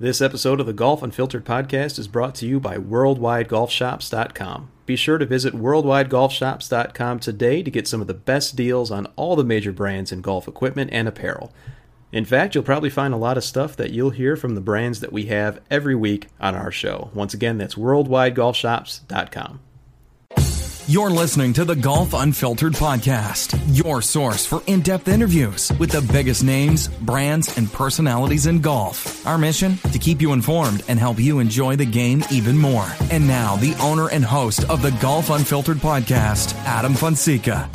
This episode of the Golf Unfiltered podcast is brought to you by WorldwideGolfShops.com. Be sure to visit WorldwideGolfShops.com today to get some of the best deals on all the major brands in golf equipment and apparel. In fact, you'll probably find a lot of stuff that you'll hear from the brands that we have every week on our show. Once again, that's WorldwideGolfShops.com. You're listening to the Golf Unfiltered podcast, your source for in depth interviews with the biggest names, brands, and personalities in golf. Our mission? To keep you informed and help you enjoy the game even more. And now, the owner and host of the Golf Unfiltered podcast, Adam Fonseca.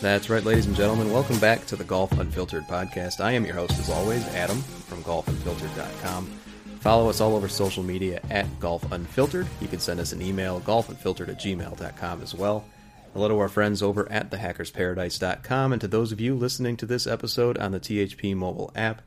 That's right, ladies and gentlemen. Welcome back to the Golf Unfiltered podcast. I am your host, as always, Adam from golfunfiltered.com. Follow us all over social media at Golf Unfiltered. You can send us an email, golfunfiltered at gmail.com as well. Hello to our friends over at thehackersparadise.com, and to those of you listening to this episode on the THP mobile app,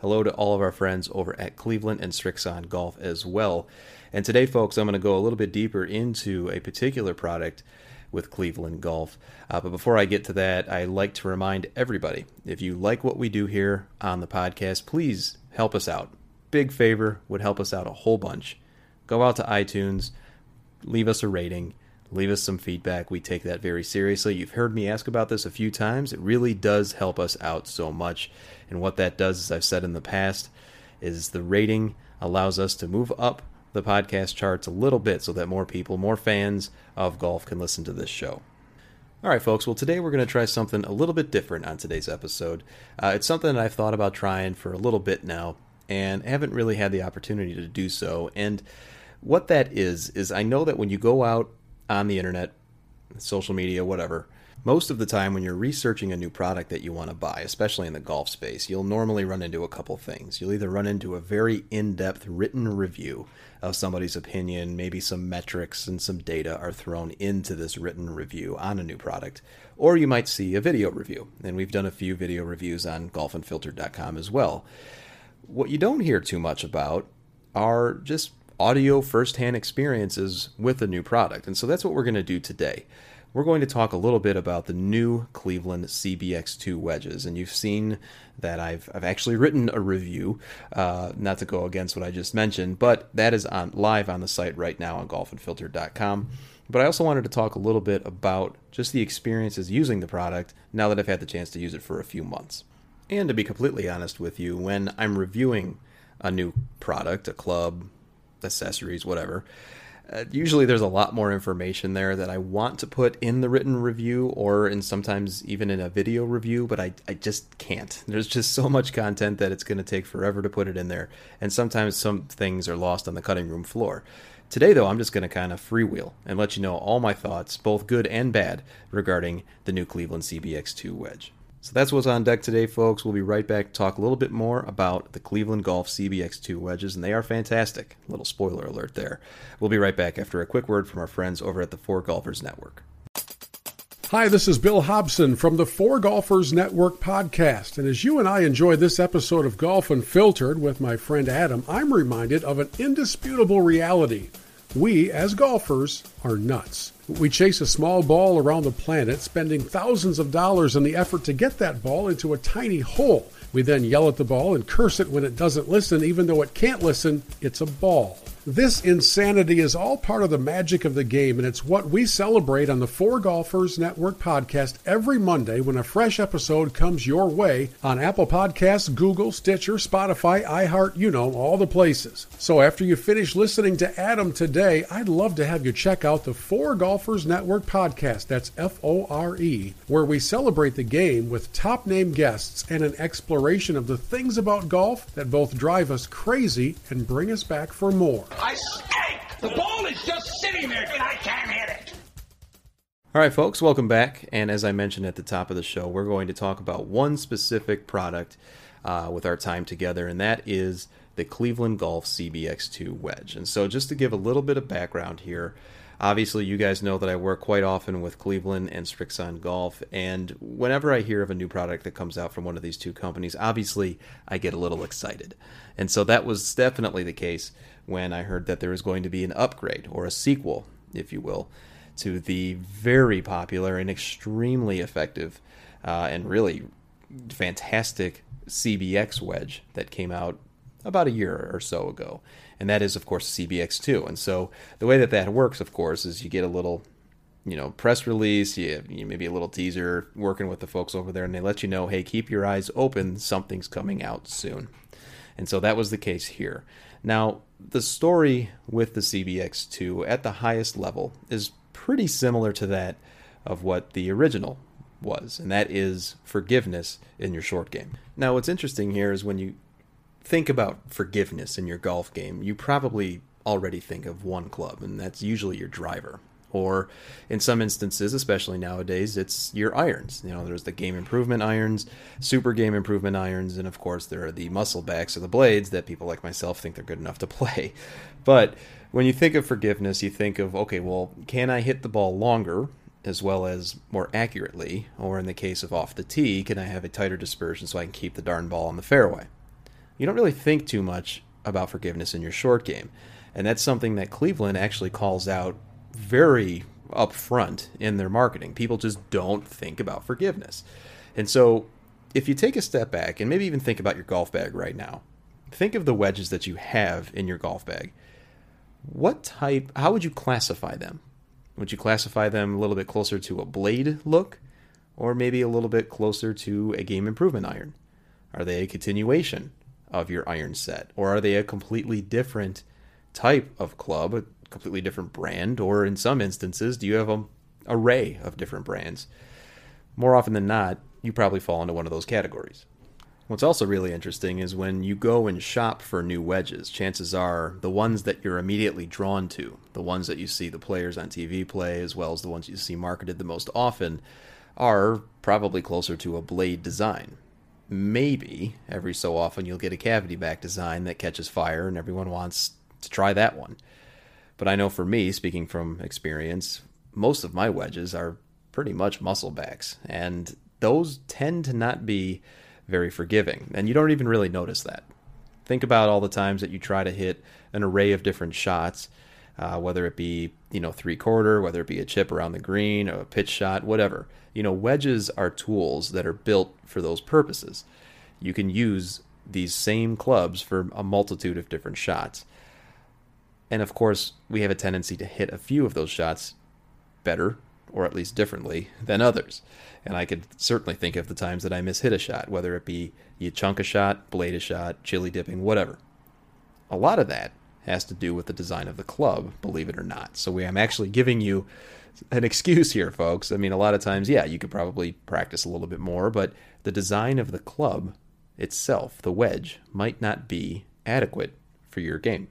hello to all of our friends over at Cleveland and Srixon Golf as well. And today, folks, I'm going to go a little bit deeper into a particular product with Cleveland Golf. Uh, but before I get to that, I like to remind everybody if you like what we do here on the podcast, please help us out big favor, would help us out a whole bunch. Go out to iTunes, leave us a rating, leave us some feedback. We take that very seriously. You've heard me ask about this a few times. It really does help us out so much. And what that does, as I've said in the past, is the rating allows us to move up the podcast charts a little bit so that more people, more fans of golf can listen to this show. All right, folks. Well, today we're going to try something a little bit different on today's episode. Uh, it's something that I've thought about trying for a little bit now, and haven't really had the opportunity to do so. And what that is, is I know that when you go out on the internet, social media, whatever, most of the time when you're researching a new product that you want to buy, especially in the golf space, you'll normally run into a couple things. You'll either run into a very in depth written review of somebody's opinion, maybe some metrics and some data are thrown into this written review on a new product, or you might see a video review. And we've done a few video reviews on golfunfiltered.com as well. What you don't hear too much about are just audio firsthand experiences with a new product. And so that's what we're going to do today. We're going to talk a little bit about the new Cleveland CBX2 wedges. And you've seen that I've, I've actually written a review, uh, not to go against what I just mentioned, but that is on live on the site right now on golfunfiltered.com. But I also wanted to talk a little bit about just the experiences using the product now that I've had the chance to use it for a few months. And to be completely honest with you, when I'm reviewing a new product, a club, accessories, whatever, uh, usually there's a lot more information there that I want to put in the written review or in sometimes even in a video review, but I, I just can't. There's just so much content that it's going to take forever to put it in there. And sometimes some things are lost on the cutting room floor. Today, though, I'm just going to kind of freewheel and let you know all my thoughts, both good and bad, regarding the new Cleveland CBX2 wedge. So that's what's on deck today, folks. We'll be right back to talk a little bit more about the Cleveland Golf CBX2 wedges, and they are fantastic. Little spoiler alert there. We'll be right back after a quick word from our friends over at the Fore Golfers Network. Hi, this is Bill Hobson from the Fore Golfers Network podcast. And as you and I enjoy this episode of Golf Unfiltered with my friend Adam, I'm reminded of an indisputable reality. We, as golfers, are nuts. We chase a small ball around the planet, spending thousands of dollars in the effort to get that ball into a tiny hole. We then yell at the ball and curse it when it doesn't listen, even though it can't listen. It's a ball. This insanity is all part of the magic of the game, and it's what we celebrate on the Fore Golfers Network podcast every Monday when a fresh episode comes your way on Apple Podcasts, Google, Stitcher, Spotify, iHeart, you know, all the places. So after you finish listening to Adam today, I'd love to have you check out the Fore Golfers Network podcast. That's F O R E, where we celebrate the game with top name guests and an exploration of the things about golf that both drive us crazy and bring us back for more. I stink! The ball is just sitting there and I can't hit it. All right, folks, welcome back. And as I mentioned at the top of the show, we're going to talk about one specific product uh, with our time together, and that is the Cleveland Golf CBX2 wedge. And so, just to give a little bit of background here, obviously, you guys know that I work quite often with Cleveland and Srixon Golf. And whenever I hear of a new product that comes out from one of these two companies, obviously, I get a little excited. And so, that was definitely the case when I heard that there was going to be an upgrade or a sequel, if you will, to the very popular and extremely effective uh, and really fantastic CBX wedge that came out about a year or so ago. And that is, of course, CBX2. And so the way that that works, of course, is you get a little, you know, press release, you, you maybe a little teaser working with the folks over there, and they let you know, hey, keep your eyes open, something's coming out soon. And so that was the case here. Now, the story with the CBX2 at the highest level is pretty similar to that of what the original was, and that is forgiveness in your short game. Now, what's interesting here is when you think about forgiveness in your golf game, you probably already think of one club, and that's usually your driver. Or in some instances, especially nowadays, it's your irons. You know, there's the game improvement irons, super game improvement irons, and of course, there are the muscle backs or the blades that people like myself think they're good enough to play. But when you think of forgiveness, you think of, okay, well, can I hit the ball longer as well as more accurately? Or in the case of off the tee, can I have a tighter dispersion so I can keep the darn ball on the fairway? You don't really think too much about forgiveness in your short game. And that's something that Cleveland actually calls out very upfront in their marketing. People just don't think about forgiveness. And so if you take a step back and maybe even think about your golf bag right now, think of the wedges that you have in your golf bag. What type, how would you classify them? Would you classify them a little bit closer to a blade look or maybe a little bit closer to a game improvement iron? Are they a continuation of your iron set or are they a completely different type of club, a completely different brand or in some instances do you have an array of different brands? More often than not, you probably fall into one of those categories. What's also really interesting is when you go and shop for new wedges, chances are the ones that you're immediately drawn to, the ones that you see the players on TV play, as well as the ones you see marketed the most often, are probably closer to a blade design. Maybe every so often you'll get a cavity back design that catches fire and everyone wants to try that one. But I know for me, speaking from experience, most of my wedges are pretty much muscle backs, and those tend to not be very forgiving. And you don't even really notice that. Think about all the times that you try to hit an array of different shots, uh, whether it be, you know, three quarter, whether it be a chip around the green a pitch shot, whatever. You know, wedges are tools that are built for those purposes. You can use these same clubs for a multitude of different shots. And of course, we have a tendency to hit a few of those shots better or at least differently than others. And I could certainly think of the times that I mishit a shot, whether it be you chunk a shot, blade a shot, chili dipping, whatever. A lot of that has to do with the design of the club, believe it or not. So we, I'm actually giving you an excuse here, folks. I mean, a lot of times, yeah, you could probably practice a little bit more, but the design of the club itself, the wedge, might not be adequate for your game.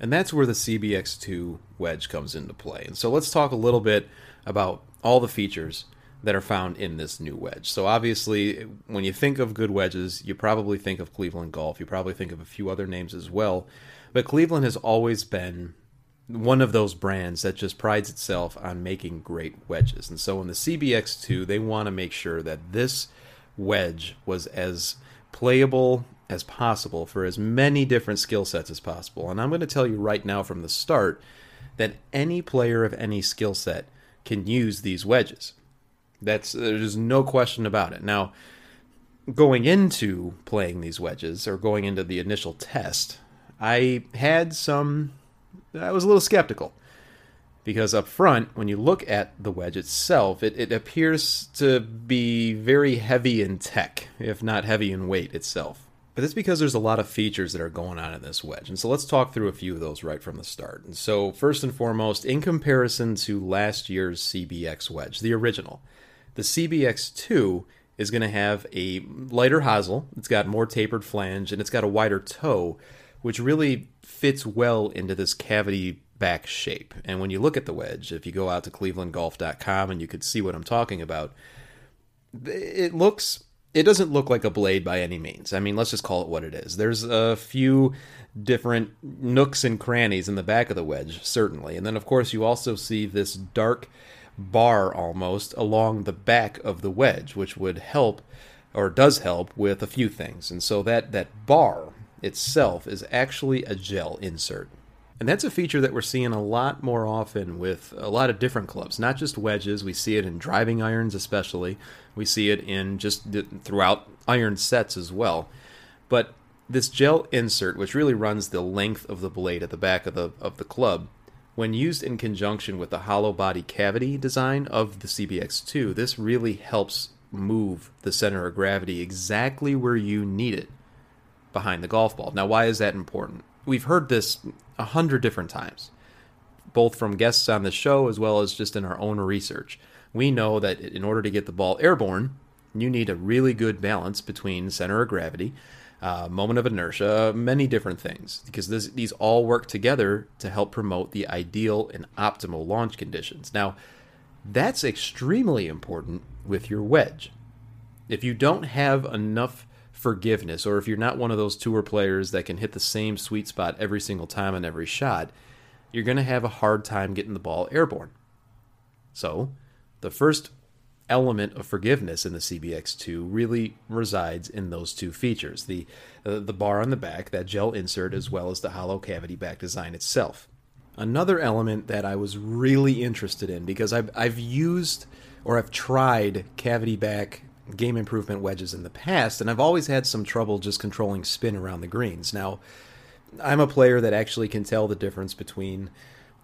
And that's where the CBX2 wedge comes into play. And so let's talk a little bit about all the features that are found in this new wedge. So obviously, when you think of good wedges, you probably think of Cleveland Golf. You probably think of a few other names as well. But Cleveland has always been one of those brands that just prides itself on making great wedges. And so in the CBX2, they want to make sure that this wedge was as playable as possible for as many different skill sets as possible. And I'm going to tell you right now from the start that any player of any skill set can use these wedges. That's there's no question about it. Now, going into playing these wedges or going into the initial test, I had some I was a little skeptical because up front when you look at the wedge itself it, it appears to be very heavy in tech if not heavy in weight itself but that's because there's a lot of features that are going on in this wedge. And so let's talk through a few of those right from the start. And so, first and foremost, in comparison to last year's CBX wedge, the original, the CBX2 is going to have a lighter hosel, it's got more tapered flange, and it's got a wider toe, which really fits well into this cavity back shape. And when you look at the wedge, if you go out to clevelandgolf.com and you could see what I'm talking about, it looks it doesn't look like a blade by any means. I mean, let's just call it what it is. There's a few different nooks and crannies in the back of the wedge, certainly. And then, of course, you also see this dark bar almost along the back of the wedge, which would help or does help with a few things. And so that, that bar itself is actually a gel insert. And that's a feature that we're seeing a lot more often with a lot of different clubs, not just wedges. We see it in driving irons, especially. We see it in just throughout iron sets as well. But this gel insert, which really runs the length of the blade at the back of the of the club, when used in conjunction with the hollow body cavity design of the CBX2, this really helps move the center of gravity exactly where you need it behind the golf ball. Now, why is that important? We've heard this a hundred different times, both from guests on the show as well as just in our own research. We know that in order to get the ball airborne, you need a really good balance between center of gravity, uh, moment of inertia, many different things, because this, these all work together to help promote the ideal and optimal launch conditions. Now, that's extremely important with your wedge. If you don't have enough forgiveness, or if you're not one of those tour players that can hit the same sweet spot every single time on every shot, you're going to have a hard time getting the ball airborne. So, the first element of forgiveness in the CBX2 really resides in those two features the uh, the bar on the back, that gel insert, as well as the hollow cavity back design itself. Another element that I was really interested in because I've, I've used or I've tried cavity back game improvement wedges in the past, and I've always had some trouble just controlling spin around the greens. Now, I'm a player that actually can tell the difference between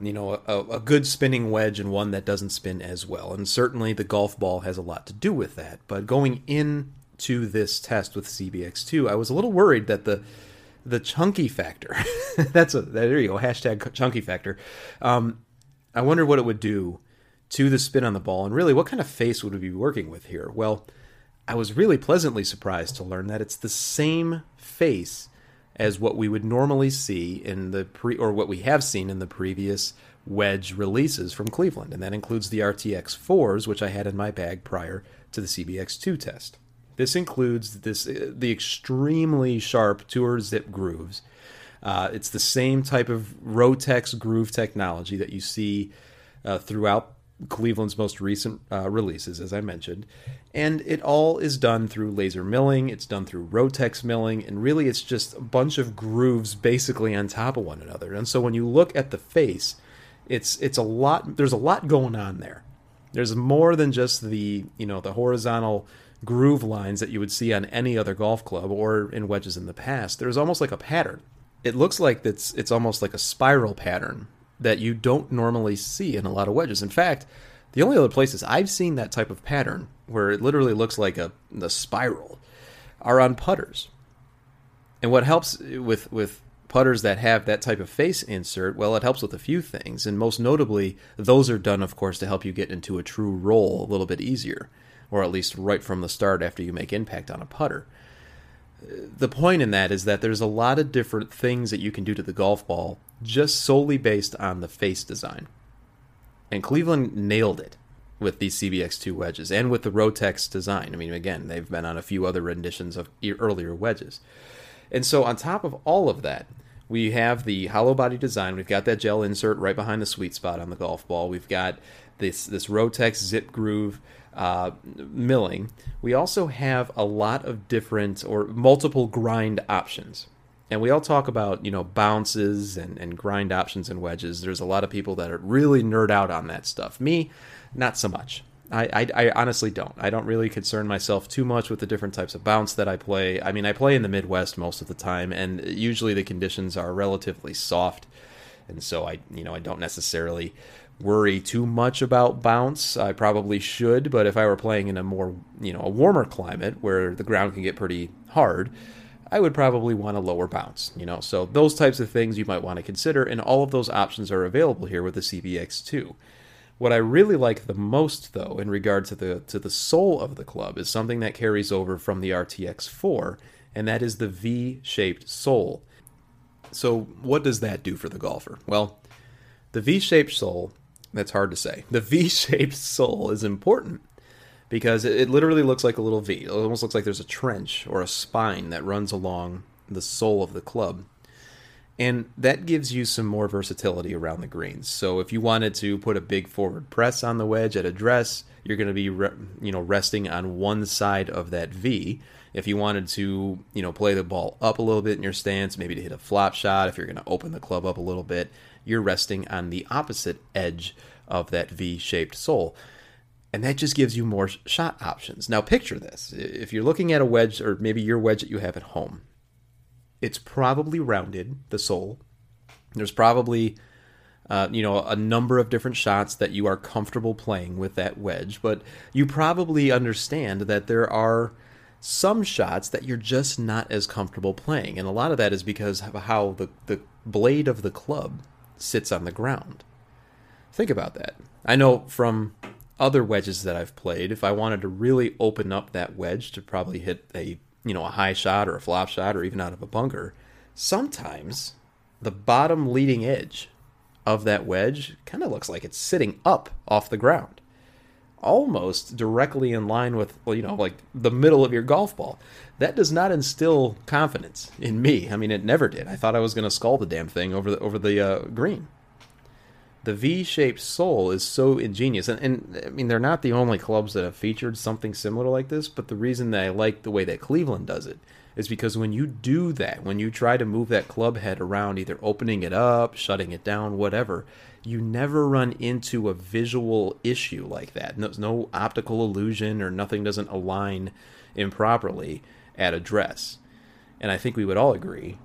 you know a, a, good spinning wedge and one that doesn't spin as well and certainly the golf ball has a lot to do with that but going into this test with cbx2 i was a little worried that the the chunky factor that's a there you go hashtag chunky factor um, i wondered what it would do to the spin on the ball and really what kind of face would we be working with here well I was really pleasantly surprised to learn that it's the same face as what we would normally see in the pre or what we have seen in the previous wedge releases from Cleveland, and that includes the RTX 4s, which I had in my bag prior to the CBX2 test. This includes this the extremely sharp tour zip grooves. Uh, it's the same type of Rotex groove technology that you see uh, throughout Cleveland's most recent uh, releases, as I mentioned. And it all is done through laser milling, it's done through Rotex milling, and really it's just a bunch of grooves basically on top of one another. And so when you look at the face, it's it's a lot there's a lot going on there. There's more than just the, you know, the horizontal groove lines that you would see on any other golf club or in wedges in the past. There's almost like a pattern. It looks like it's it's almost like a spiral pattern that you don't normally see in a lot of wedges. In fact, the only other places I've seen that type of pattern, where it literally looks like a, a spiral, are on putters. And what helps with with putters that have that type of face insert, well, it helps with a few things, and most notably, those are done, of course, to help you get into a true roll a little bit easier, or at least right from the start after you make impact on a putter the point in that is that there's a lot of different things that you can do to the golf ball just solely based on the face design. And Cleveland nailed it with these CBX2 wedges and with the Rotex design. I mean, again, they've been on a few other renditions of earlier wedges. And so, on top of all of that, we have the hollow body design. We've got that gel insert right behind the sweet spot on the golf ball. We've got this this Rotex zip groove uh, milling, we also have a lot of different or multiple grind options. And we all talk about, you know, bounces and, and grind options and wedges. There's a lot of people that are really nerd out on that stuff. Me, not so much. I, I, I, honestly don't. I don't really concern myself too much with the different types of bounce that I play. I mean, I play in the Midwest most of the time, and usually the conditions are relatively soft, and so I, you know, I don't necessarily worry too much about bounce. I probably should, but if I were playing in a more, you know, a warmer climate where the ground can get pretty hard, I would probably want a lower bounce, you know. So those types of things you might want to consider and all of those options are available here with the CBX2. What I really like the most though in regard to the to the sole of the club is something that carries over from the RTX4 and that is the V-shaped sole. So what does that do for the golfer? Well, the V-shaped sole that's hard to say. The V shaped sole is important because it, it literally looks like a little V. It almost looks like there's a trench or a spine that runs along the sole of the club. And that gives you some more versatility around the greens. So if you wanted to put a big forward press on the wedge at address, you're going to be re- you know resting on one side of that V. If you wanted to, you know, play the ball up a little bit in your stance, maybe to hit a flop shot, if you're going to open the club up a little bit, you're resting on the opposite edge of that V-shaped sole. And that just gives you more shot options. Now picture this. If you're looking at a wedge or maybe your wedge that you have at home, it's probably rounded, the sole. There's probably uh, you know a number of different shots that you are comfortable playing with that wedge, but you probably understand that there are some shots that you're just not as comfortable playing, and a lot of that is because of how the the blade of the club sits on the ground. Think about that. I know from other wedges that I've played, if I wanted to really open up that wedge to probably hit a you know, a high shot or a flop shot or even out of a bunker, sometimes the bottom leading edge of that wedge kind of looks like it's sitting up off the ground, almost directly in line with, you know, like the middle of your golf ball. That does not instill confidence in me. I mean, it never did. I thought I was going to skull the damn thing over the over the uh, green the V-shaped sole is so ingenious, and, and, I mean they're not the only clubs that have featured something similar like this. But the reason that I like the way that Cleveland does it is because when you do that, when you try to move that club head around, either opening it up, shutting it down, whatever, you never run into a visual issue like that. No optical illusion or nothing doesn't align improperly at address. And I think we would all agree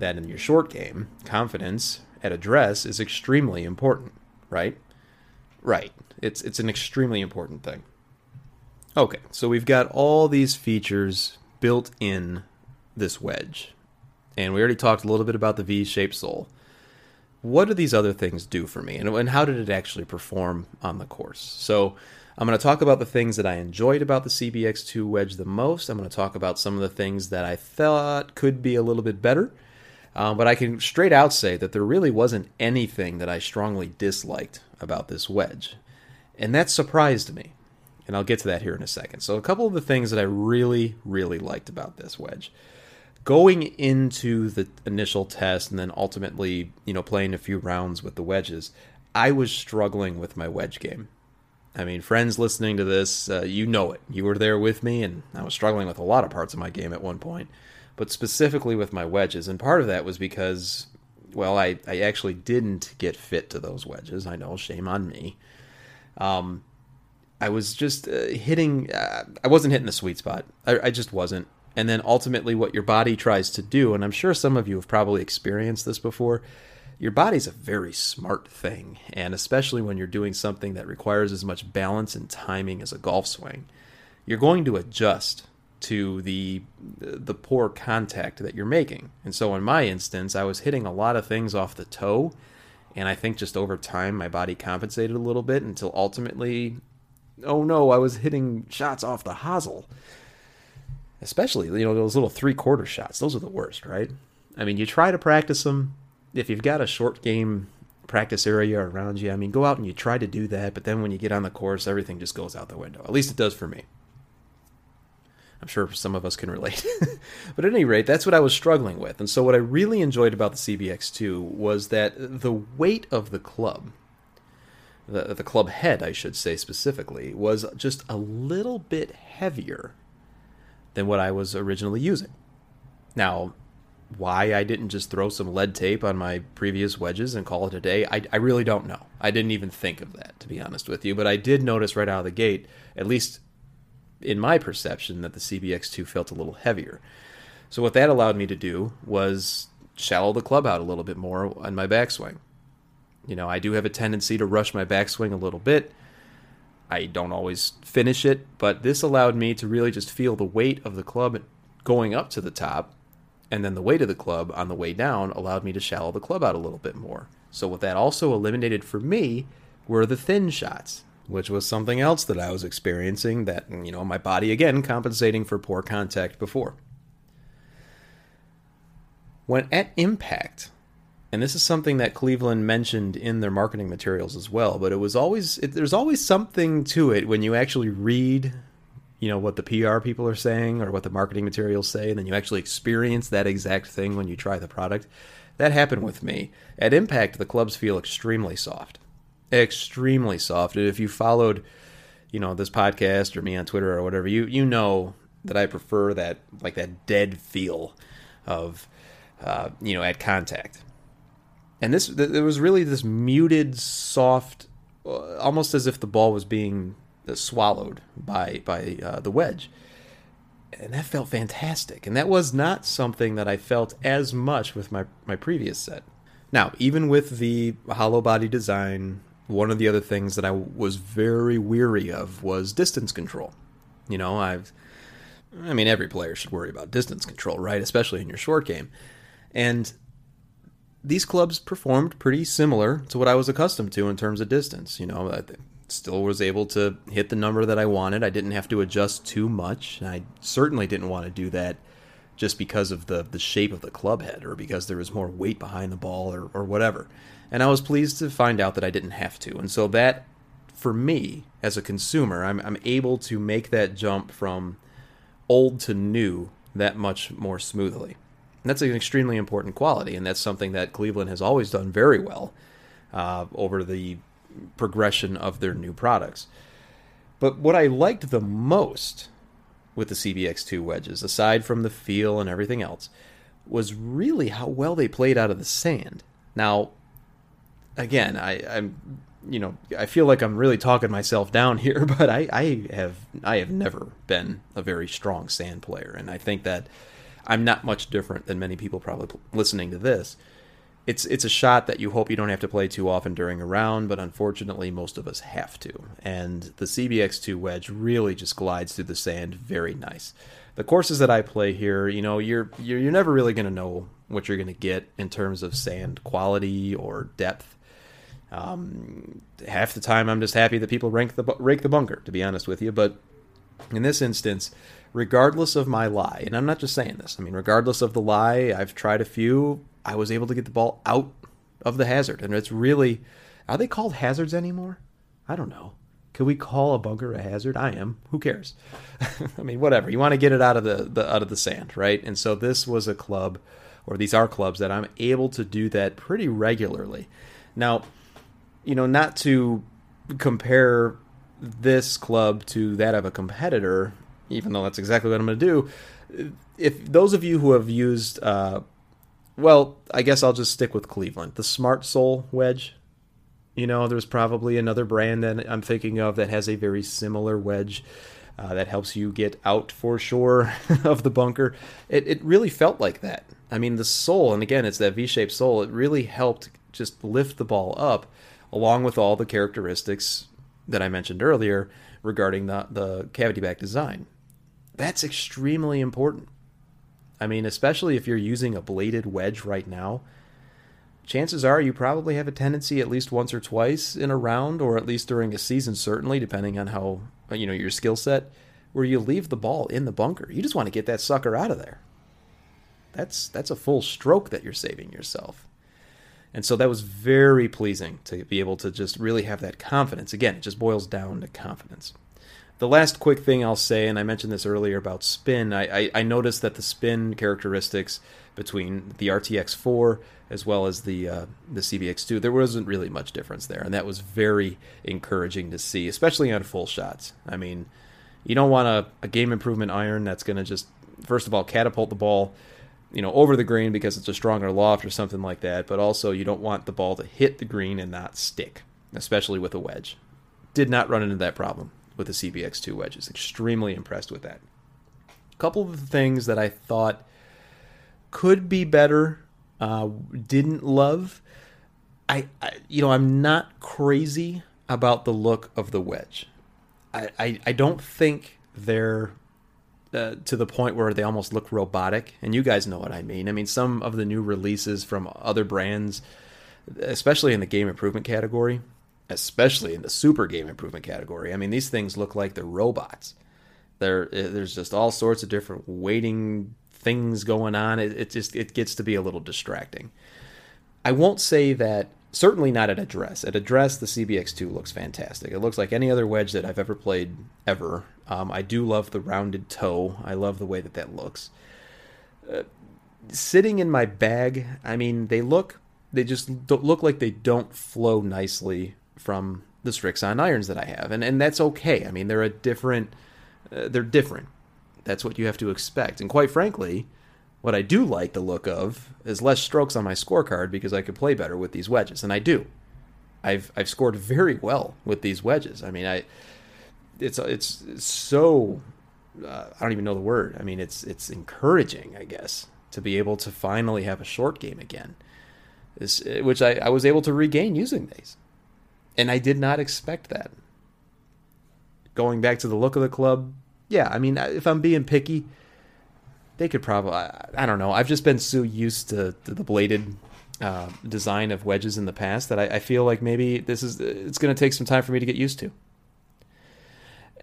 that in your short game, confidence at address is extremely important, right? Right. It's it's an extremely important thing. Okay, so we've got all these features built in this wedge. And we already talked a little bit about the V-shaped sole. What do these other things do for me and, and how did it actually perform on the course? So I'm going to talk about the things that I enjoyed about the CBX2 wedge the most. I'm going to talk about some of the things that I thought could be a little bit better um, but I can straight out say that there really wasn't anything that I strongly disliked about this wedge. And that surprised me. And I'll get to that here in a second. So, a couple of the things that I really, really liked about this wedge. Going into the initial test and then ultimately, you know, playing a few rounds with the wedges, I was struggling with my wedge game. I mean, friends listening to this, uh, you know it. You were there with me, and I was struggling with a lot of parts of my game at one point but specifically with my wedges. And part of that was because, well, I, I actually didn't get fit to those wedges. I know, shame on me. Um, I was just uh, hitting, uh, I wasn't hitting the sweet spot. I, I just wasn't. And then ultimately, what your body tries to do, and I'm sure some of you have probably experienced this before, your body's a very smart thing. And especially when you're doing something that requires as much balance and timing as a golf swing, you're going to adjust to the the poor contact that you're making. And so in my instance, I was hitting a lot of things off the toe, and I think just over time my body compensated a little bit until ultimately oh no, I was hitting shots off the hosel. Especially, you know, those little three-quarter shots. Those are the worst, right? I mean, you try to practice them if you've got a short game practice area around you. I mean, go out and you try to do that, but then when you get on the course, everything just goes out the window. At least it does for me. I'm sure some of us can relate. but at any rate, that's what I was struggling with. And so, what I really enjoyed about the CBX2 was that the weight of the club, the, the club head, I should say specifically, was just a little bit heavier than what I was originally using. Now, why I didn't just throw some lead tape on my previous wedges and call it a day, I, I really don't know. I didn't even think of that, to be honest with you. But I did notice right out of the gate, at least in my perception, that the CBX2 felt a little heavier. So what that allowed me to do was shallow the club out a little bit more on my backswing. You know, I do have a tendency to rush my backswing a little bit. I don't always finish it, but this allowed me to really just feel the weight of the club going up to the top, and then the weight of the club on the way down allowed me to shallow the club out a little bit more. So what that also eliminated for me were the thin shots which was something else that I was experiencing that, you know, my body again compensating for poor contact before. When at impact, and this is something that Cleveland mentioned in their marketing materials as well, but it was always, it, there's always something to it when you actually read you know what the PR people are saying or what the marketing materials say, and then you actually experience that exact thing when you try the product. That happened with me. At Impact, the clubs feel extremely soft. Extremely soft. If you followed, you know, this podcast or me on Twitter or whatever, you you know that I prefer that like that dead feel of uh, you know, at contact. And this there was really this muted, soft, uh, almost as if the ball was being uh, swallowed by by uh, the wedge and that felt fantastic. And that was not something that I felt as much with my, my previous set. Now, even with the hollow body design, one of the other things that I was very weary of was distance control. You know, I've, I mean, every player should worry about distance control, right? Especially in your short game. And these clubs performed pretty similar to what I was accustomed to in terms of distance. You know, I still was able to hit the number that I wanted. I didn't have to adjust too much. I certainly didn't want to do that just because of the the shape of the club head or because there was more weight behind the ball or, or whatever. And I was pleased to find out that I didn't have to. And so that for me as a consumer, I'm I'm able to make that jump from old to new that much more smoothly. And that's an extremely important quality, and that's something that Cleveland has always done very well uh, over the progression of their new products. But what I liked the most with the CBX2 wedges, aside from the feel and everything else, was really how well they played out of the sand. Now, again, I, I'm you know I feel like I'm really talking myself down here, but I, I have I have never been a very strong sand player, and I think that I'm not much different than many people probably listening to this it's it's a shot that you hope you don't have to play too often during a round, but unfortunately most of us have to. And the CBX2 wedge really just glides through the sand very nice. The courses that I play here, you know, you're you're, you're never really going to know what you're going to get in terms of sand quality or depth. Um, half the time, I'm just happy that people rank the rake the bunker, to be honest with you. But in this instance, regardless of my lie, and I'm not just saying this, I mean, regardless of the lie, I've tried a few. I was able to get the ball out of the hazard. And it's really, are they called hazards anymore? I don't know. Can we call a bunker a hazard? I am. Who cares? I mean, whatever. You want to get it out of the, the out of the sand, right? And so this was a club, or these are clubs that I'm able to do that pretty regularly. Now, you know, not to compare this club to that of a competitor, even though that's exactly what I'm going to do. If those of you who have used uh, well, I guess I'll just stick with Cleveland. The Smart Sole wedge. You know, there's probably another brand that I'm thinking of that has a very similar wedge uh, that helps you get out for sure of the bunker. It, it really felt like that. I mean, the sole, and again, it's that V shaped sole, it really helped just lift the ball up, along with all the characteristics that I mentioned earlier regarding the, the cavity back design. That's extremely important. I mean, especially if you're using a bladed wedge right now, chances are you probably have a tendency at least once or twice in a round, or at least during a season, certainly, depending on how, you know, your skill set, where you leave the ball in the bunker. You just want to get that sucker out of there. That's that's a full stroke that you're saving yourself. And so that was very pleasing to be able to just really have that confidence. Again, it just boils down to confidence. The last quick thing I'll say, and I mentioned this earlier about spin, I, I, I noticed that the spin characteristics between the RTX 4 as well as the uh, the CBX2, there wasn't really much difference there, and that was very encouraging to see, especially on full shots. I mean, you don't want a, a game improvement iron that's going to just first of all catapult the ball, you know, over the green because it's a stronger loft or something like that, but also you don't want the ball to hit the green and not stick, especially with a wedge. Did not run into that problem with the CBX2 wedges. Extremely impressed with that. A couple of the things that I thought could be better, uh, didn't love. I, I, you know, I'm not crazy about the look of the wedge. I, I, I don't think they're uh, to the point where they almost look robotic. And you guys know what I mean. I mean, some of the new releases from other brands, especially in the game improvement category, especially in the super game improvement category. I mean, these things look like they're robots. There, eh, there's just all sorts of different weighting things going on. It, it just it gets to be a little distracting. I won't say that. Certainly not at address. At address, the CBX2 looks fantastic. It looks like any other wedge that I've ever played ever. Um, I do love the rounded toe. I love the way that that looks. Uh, sitting in my bag, I mean, they look they just look like they don't flow nicely from the Srixon irons that I have, and and that's okay. I mean, they're a different, uh, they're different. That's what you have to expect. And quite frankly, what I do like the look of is less strokes on my scorecard because I could play better with these wedges, and I do. I've I've scored very well with these wedges. I mean, I it's it's, so uh, I don't even know the word. I mean, it's it's encouraging, I guess, to be able to finally have a short game again, is, which I, I was able to regain using these, and I did not expect that. Going back to the look of the club, yeah, I mean, if I'm being picky, they could probably I, I don't know. I've just been so used to, to the bladed uh, design of wedges in the past that I, I feel like maybe this is it's going to take some time for me to get used to.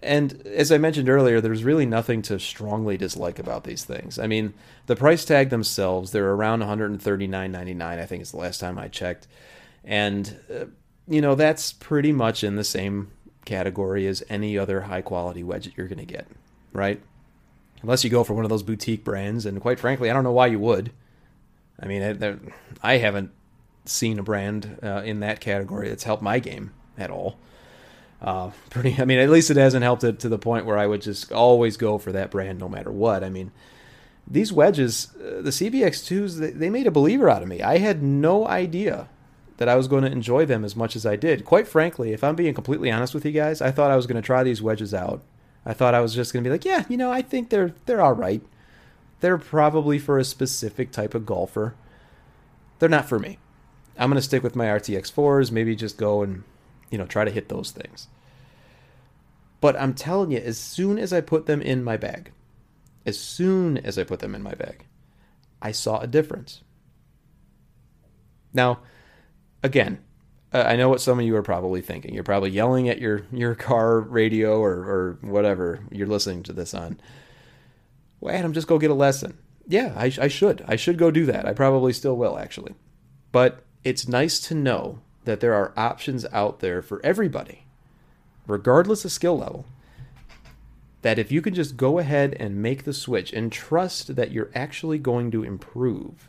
And as I mentioned earlier, there's really nothing to strongly dislike about these things. I mean, the price tag themselves, they're around 139.99. I think it's the last time I checked, and uh, you know that's pretty much in the same category as any other high quality wedge you're going to get, right? Unless you go for one of those boutique brands, and quite frankly, I don't know why you would. I mean, I, I haven't seen a brand uh, in that category that's helped my game at all. Uh, pretty, I mean, at least it hasn't helped it to the point where I would just always go for that brand no matter what. I mean, these wedges, uh, the CBX2s, they, they made a believer out of me. I had no idea that I was going to enjoy them as much as I did. Quite frankly, if I'm being completely honest with you guys, I thought I was going to try these wedges out. I thought I was just going to be like, yeah, you know, I think they're they're all right. They're probably for a specific type of golfer. They're not for me. I'm going to stick with my RTX 4s, maybe just go and, you know, try to hit those things. But I'm telling you, as soon as I put them in my bag, as soon as I put them in my bag, I saw a difference. Now, again, I know what some of you are probably thinking. You're probably yelling at your, your car radio or, or whatever you're listening to this on well, Adam, just go get a lesson. Yeah, I, I should. I should go do that. I probably still will, actually. But it's nice to know that there are options out there for everybody, regardless of skill level. That if you can just go ahead and make the switch and trust that you're actually going to improve,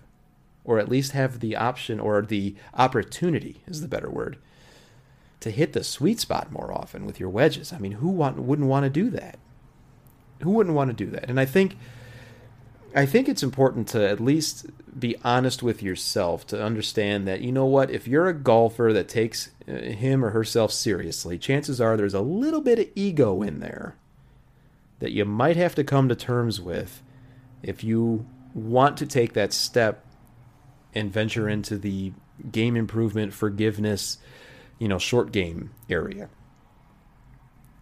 or at least have the option or the opportunity is the better word, to hit the sweet spot more often with your wedges. I mean, who want, wouldn't want to do that? Who wouldn't want to do that? And I think I think it's important to at least be honest with yourself to understand that you know what if you're a golfer that takes uh, him or herself seriously chances are there's a little bit of ego in there that you might have to come to terms with if you want to take that step and venture into the game improvement forgiveness you know short game area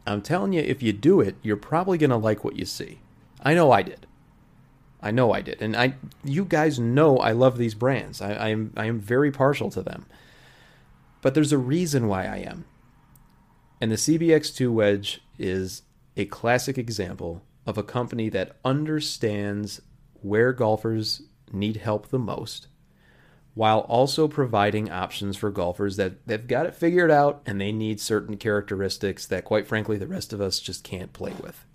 I'm telling you, if you do it, you're probably going to like what you see. I know I did. I know I did. And I you guys know I love these brands. I, I am I am very partial to them. But there's a reason why I am. And the CBX2 wedge is a classic example of a company that understands where golfers need help the most while also providing options for golfers that they've got it figured out and they need certain characteristics that quite frankly the rest of us just can't play with.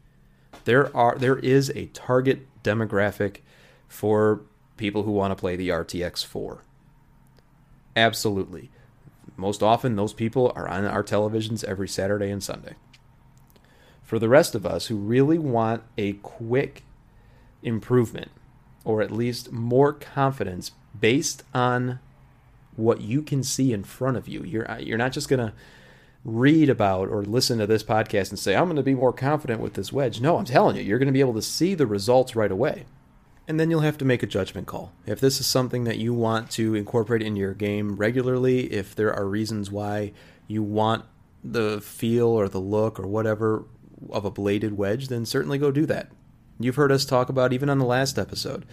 There are there is a target demographic for people who want to play the RTX 4. Absolutely. Most often those people are on our televisions every Saturday and Sunday. For the rest of us who really want a quick improvement or at least more confidence based on what you can see in front of you. You're you're not just going to read about or listen to this podcast and say I'm going to be more confident with this wedge. No, I'm telling you, you're going to be able to see the results right away. And then you'll have to make a judgment call. If this is something that you want to incorporate into your game regularly, if there are reasons why you want the feel or the look or whatever of a bladed wedge, then certainly go do that. You've heard us talk about even on the last episode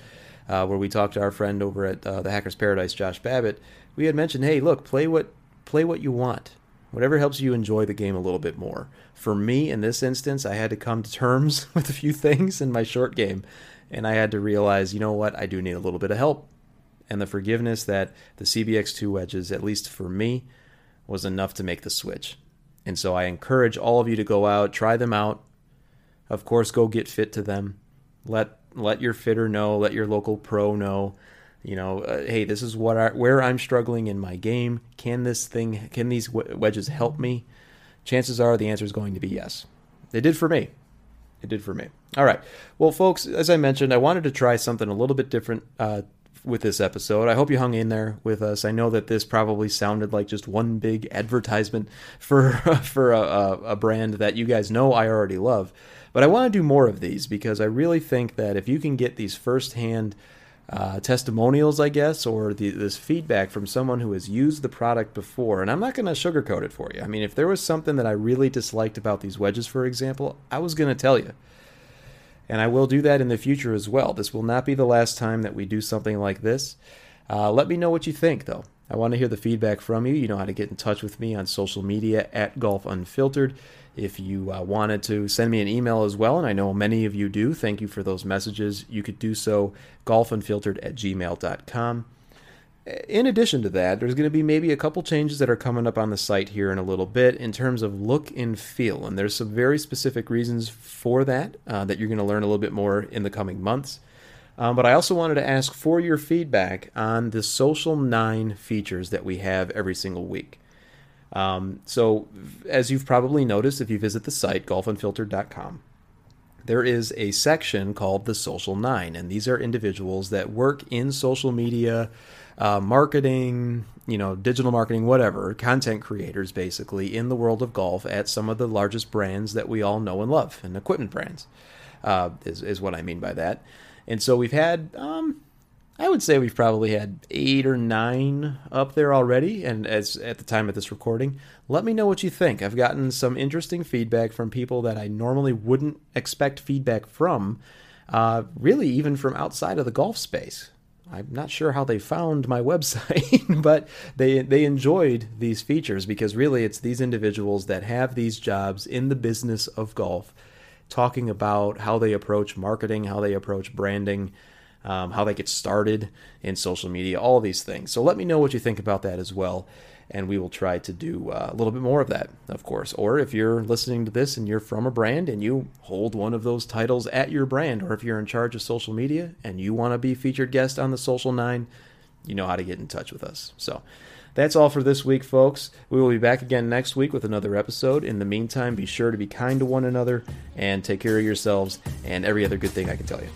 uh, where we talked to our friend over at uh, the Hackers Paradise, Josh Babbitt. We had mentioned, hey, look, play what play what you want, whatever helps you enjoy the game a little bit more. For me, in this instance, I had to come to terms with a few things in my short game, and I had to realize, you know what, I do need a little bit of help. And the forgiveness that the CBX2 wedges, at least for me, was enough to make the switch. And so I encourage all of you to go out, try them out, of course, go get fit to them. Let let your fitter know, let your local pro know. You know, uh, hey, this is what I, where I'm struggling in my game. Can this thing, can these wedges help me? Chances are the answer is going to be yes. It did for me. It did for me. All right. Well, folks, as I mentioned, I wanted to try something a little bit different uh, with this episode. I hope you hung in there with us. I know that this probably sounded like just one big advertisement for for a, a, brand that you guys know I already love, but I want to do more of these because I really think that if you can get these firsthand uh, testimonials, I guess, or the, this feedback from someone who has used the product before, and I'm not going to sugarcoat it for you. I mean, if there was something that I really disliked about these wedges, for example, I was going to tell you and I will do that in the future as well. This will not be the last time that we do something like this. Uh, let me know what you think, though. I want to hear the feedback from you. You know how to get in touch with me on social media at Golf Unfiltered. If you uh, wanted to send me an email as well, and I know many of you do, thank you for those messages. You could do so golfunfiltered at gmail.com in addition to that, there's going to be maybe a couple changes that are coming up on the site here in a little bit in terms of look and feel. And there's some very specific reasons for that uh, that you're going to learn a little bit more in the coming months. Um, but I also wanted to ask for your feedback on the Social 9 features that we have every single week. Um, so, as you've probably noticed if you visit the site, golfunfiltered.com, there is a section called the Social 9. And these are individuals that work in social media uh, marketing, you know, digital marketing, whatever, content creators basically in the world of golf at some of the largest brands that we all know and love, and equipment brands uh, is, is what I mean by that. And so we've had, um, I would say we've probably had eight or nine up there already. And as at the time of this recording, let me know what you think. I've gotten some interesting feedback from people that I normally wouldn't expect feedback from, uh, really even from outside of the golf space. I'm not sure how they found my website, but they they enjoyed these features because really it's these individuals that have these jobs in the business of golf, talking about how they approach marketing, how they approach branding, um, how they get started in social media, all these things. So let me know what you think about that as well and we will try to do uh, a little bit more of that, of course. Or if you're listening to this and you're from a brand and you hold one of those titles at your brand, or if you're in charge of social media and you want to be featured guest on the Social Nine, you know how to get in touch with us. So that's all for this week, folks. We will be back again next week with another episode. In the meantime, be sure to be kind to one another and take care of yourselves and every other good thing I can tell you.